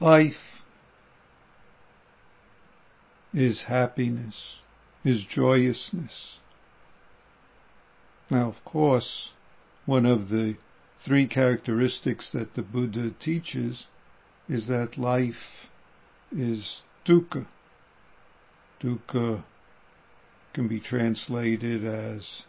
Life is happiness, is joyousness. Now, of course, one of the three characteristics that the Buddha teaches is that life is dukkha. Dukkha can be translated as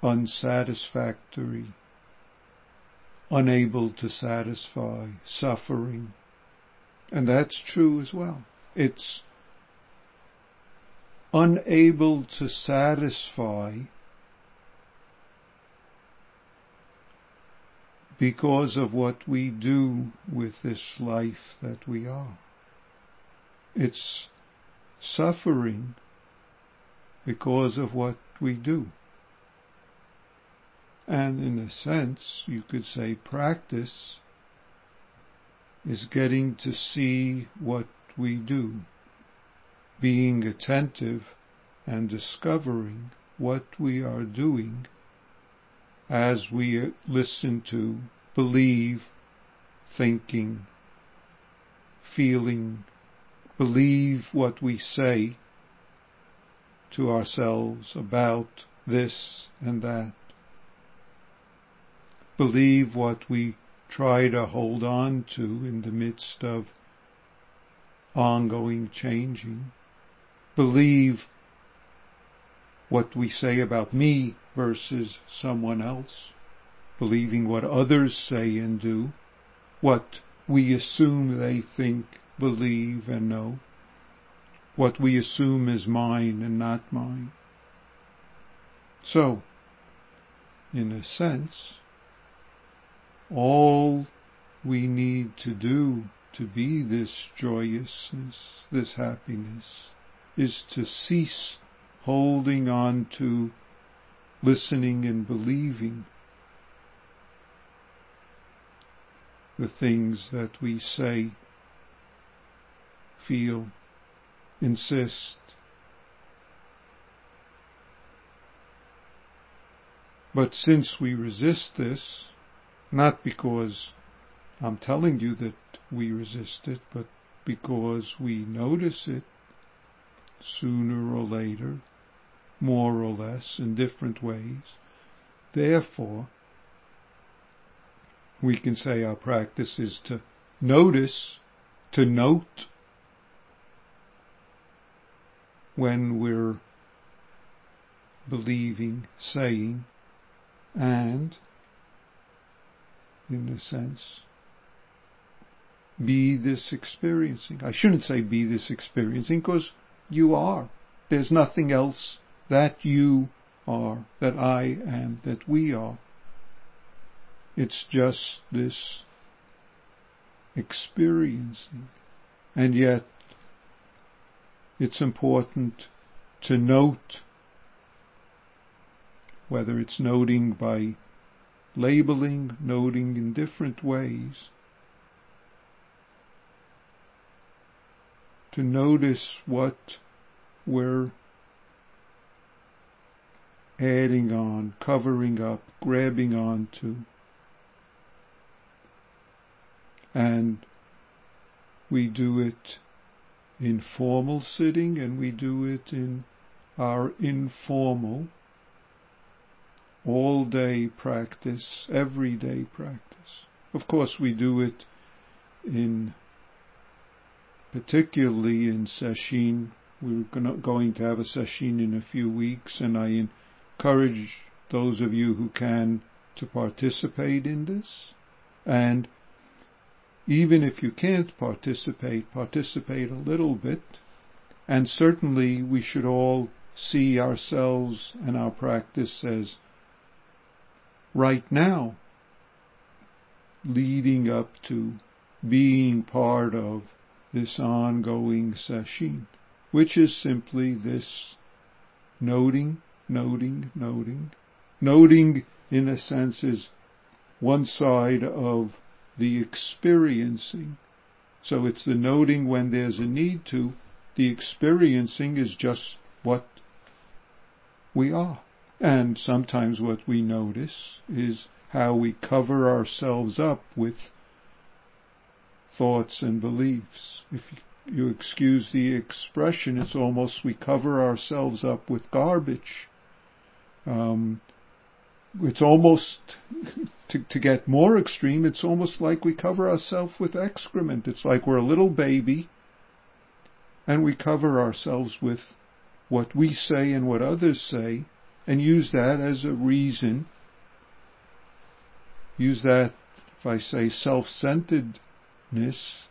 unsatisfactory, unable to satisfy, suffering. And that's true as well. It's unable to satisfy because of what we do with this life that we are. It's suffering because of what we do. And in a sense, you could say practice is getting to see what we do, being attentive and discovering what we are doing as we listen to, believe, thinking, feeling, believe what we say to ourselves about this and that. Believe what we try to hold on to in the midst of ongoing changing. Believe what we say about me versus someone else, believing what others say and do, what we assume they think, believe, and know, what we assume is mine and not mine. So, in a sense, all we need to do to be this joyousness, this happiness, is to cease holding on to listening and believing the things that we say, feel, insist. But since we resist this, not because I'm telling you that we resist it, but because we notice it sooner or later, more or less, in different ways. Therefore, we can say our practice is to notice, to note when we're believing, saying, and, in a sense, be this experiencing. I shouldn't say be this experiencing because you are. There's nothing else that you are, that I am, that we are. It's just this experiencing. And yet, it's important to note, whether it's noting by labeling, noting in different ways, to notice what we're adding on, covering up, grabbing onto. And we do it in formal sitting and we do it in our informal all day practice, everyday practice. Of course we do it in particularly in sesshin. We're going to have a sesshin in a few weeks and I encourage those of you who can to participate in this. And even if you can't participate, participate a little bit. And certainly we should all see ourselves and our practice as right now leading up to being part of this ongoing sesshin, which is simply this noting noting, noting. Noting, in a sense, is one side of the experiencing. So it's the noting when there's a need to. The experiencing is just what we are. And sometimes what we notice is how we cover ourselves up with thoughts and beliefs. If you excuse the expression, it's almost we cover ourselves up with garbage. Um, it's almost, to, to get more extreme, it's almost like we cover ourselves with excrement. It's like we're a little baby and we cover ourselves with what we say and what others say and use that as a reason. Use that, if I say self-centeredness,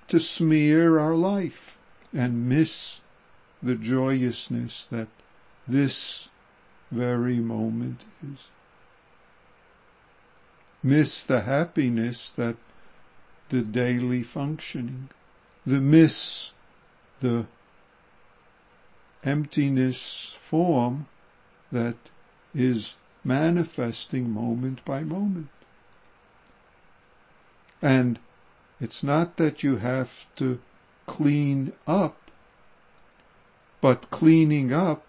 to smear our life and miss the joyousness that this very moment is. Miss the happiness that the daily functioning, the miss the emptiness form that is manifesting moment by moment. And it's not that you have to clean up, but cleaning up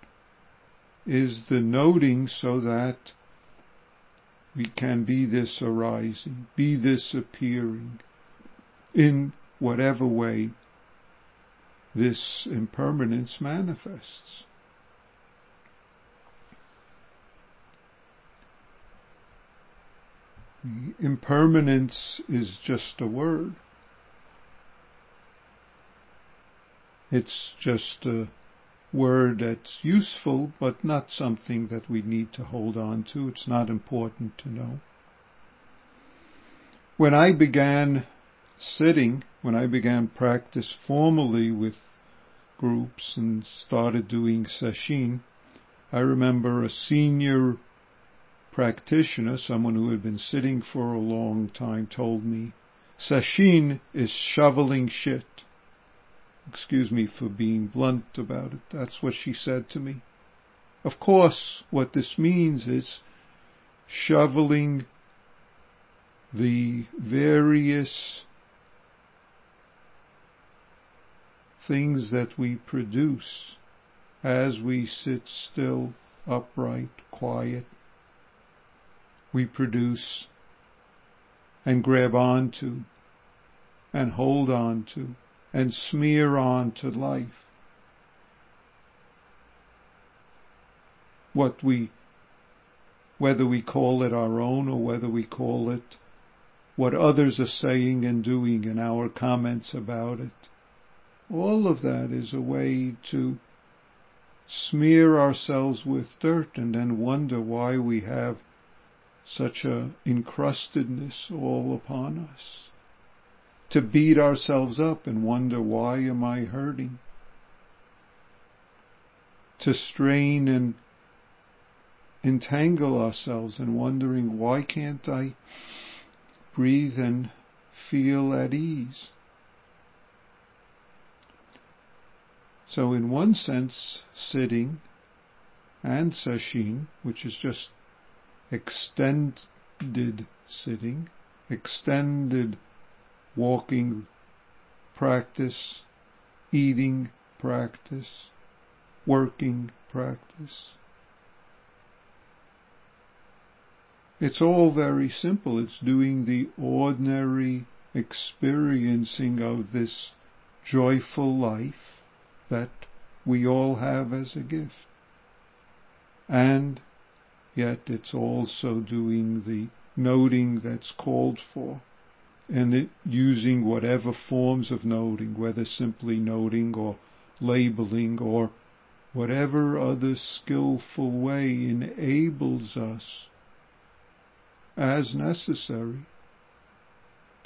is the noting so that we can be this arising, be this appearing in whatever way this impermanence manifests. Impermanence is just a word. It's just a word that's useful, but not something that we need to hold on to. It's not important to know. When I began sitting, when I began practice formally with groups and started doing sesshin, I remember a senior practitioner, someone who had been sitting for a long time, told me, Sesshin is shoveling shit. Excuse me for being blunt about it. That's what she said to me. Of course, what this means is shoveling the various things that we produce as we sit still, upright, quiet, we produce and grab onto and hold on to and smear on to life. What we, whether we call it our own or whether we call it what others are saying and doing and our comments about it. All of that is a way to smear ourselves with dirt and then wonder why we have such a encrustedness all upon us. To beat ourselves up and wonder why am I hurting? To strain and entangle ourselves in wondering why can't I breathe and feel at ease? So in one sense, sitting and sesshin, which is just extended sitting, extended walking practice, eating practice, working practice. It's all very simple. It's doing the ordinary experiencing of this joyful life that we all have as a gift. And yet it's also doing the noting that's called for and it, using whatever forms of noting, whether simply noting or labeling or whatever other skillful way enables us as necessary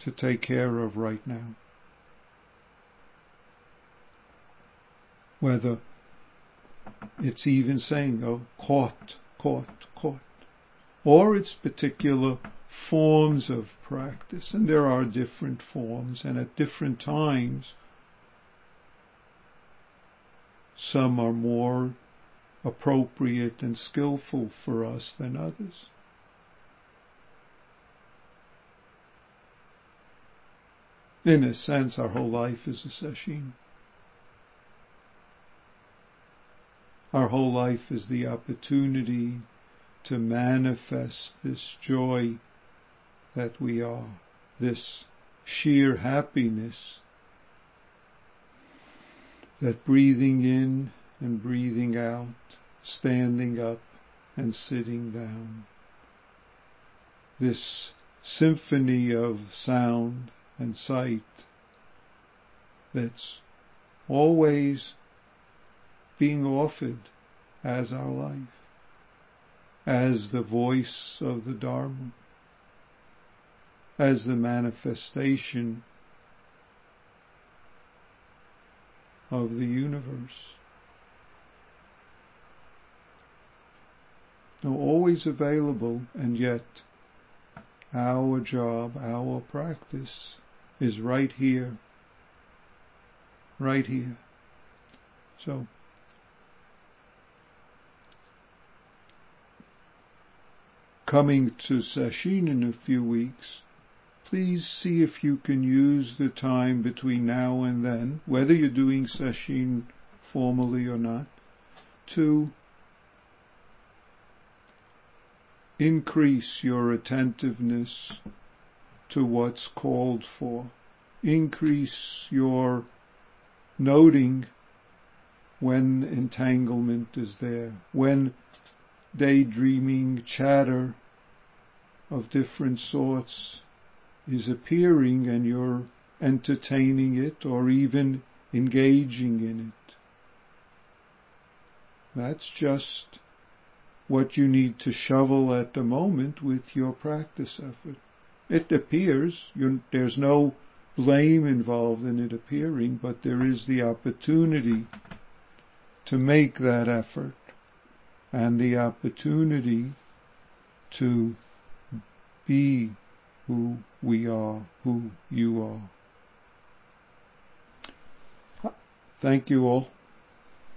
to take care of right now. Whether it's even saying, oh, caught, caught, caught. Or its particular forms of practice. And there are different forms, and at different times, some are more appropriate and skillful for us than others. In a sense, our whole life is a sesshin. Our whole life is the opportunity to manifest this joy that we are, this sheer happiness that breathing in and breathing out, standing up and sitting down, this symphony of sound and sight that's always being offered as our life, as the voice of the Dharma, as the manifestation of the universe. Now always available and yet our job, our practice is right here, right here. So coming to Sesshin in a few weeks, please see if you can use the time between now and then, whether you're doing sesshin formally or not, to increase your attentiveness to what's called for. Increase your noting when entanglement is there, when daydreaming chatter of different sorts is appearing and you're entertaining it or even engaging in it. That's just what you need to shovel at the moment with your practice effort. It appears, there's no blame involved in it appearing, but there is the opportunity to make that effort and the opportunity to be who we are, who you are. Thank you all.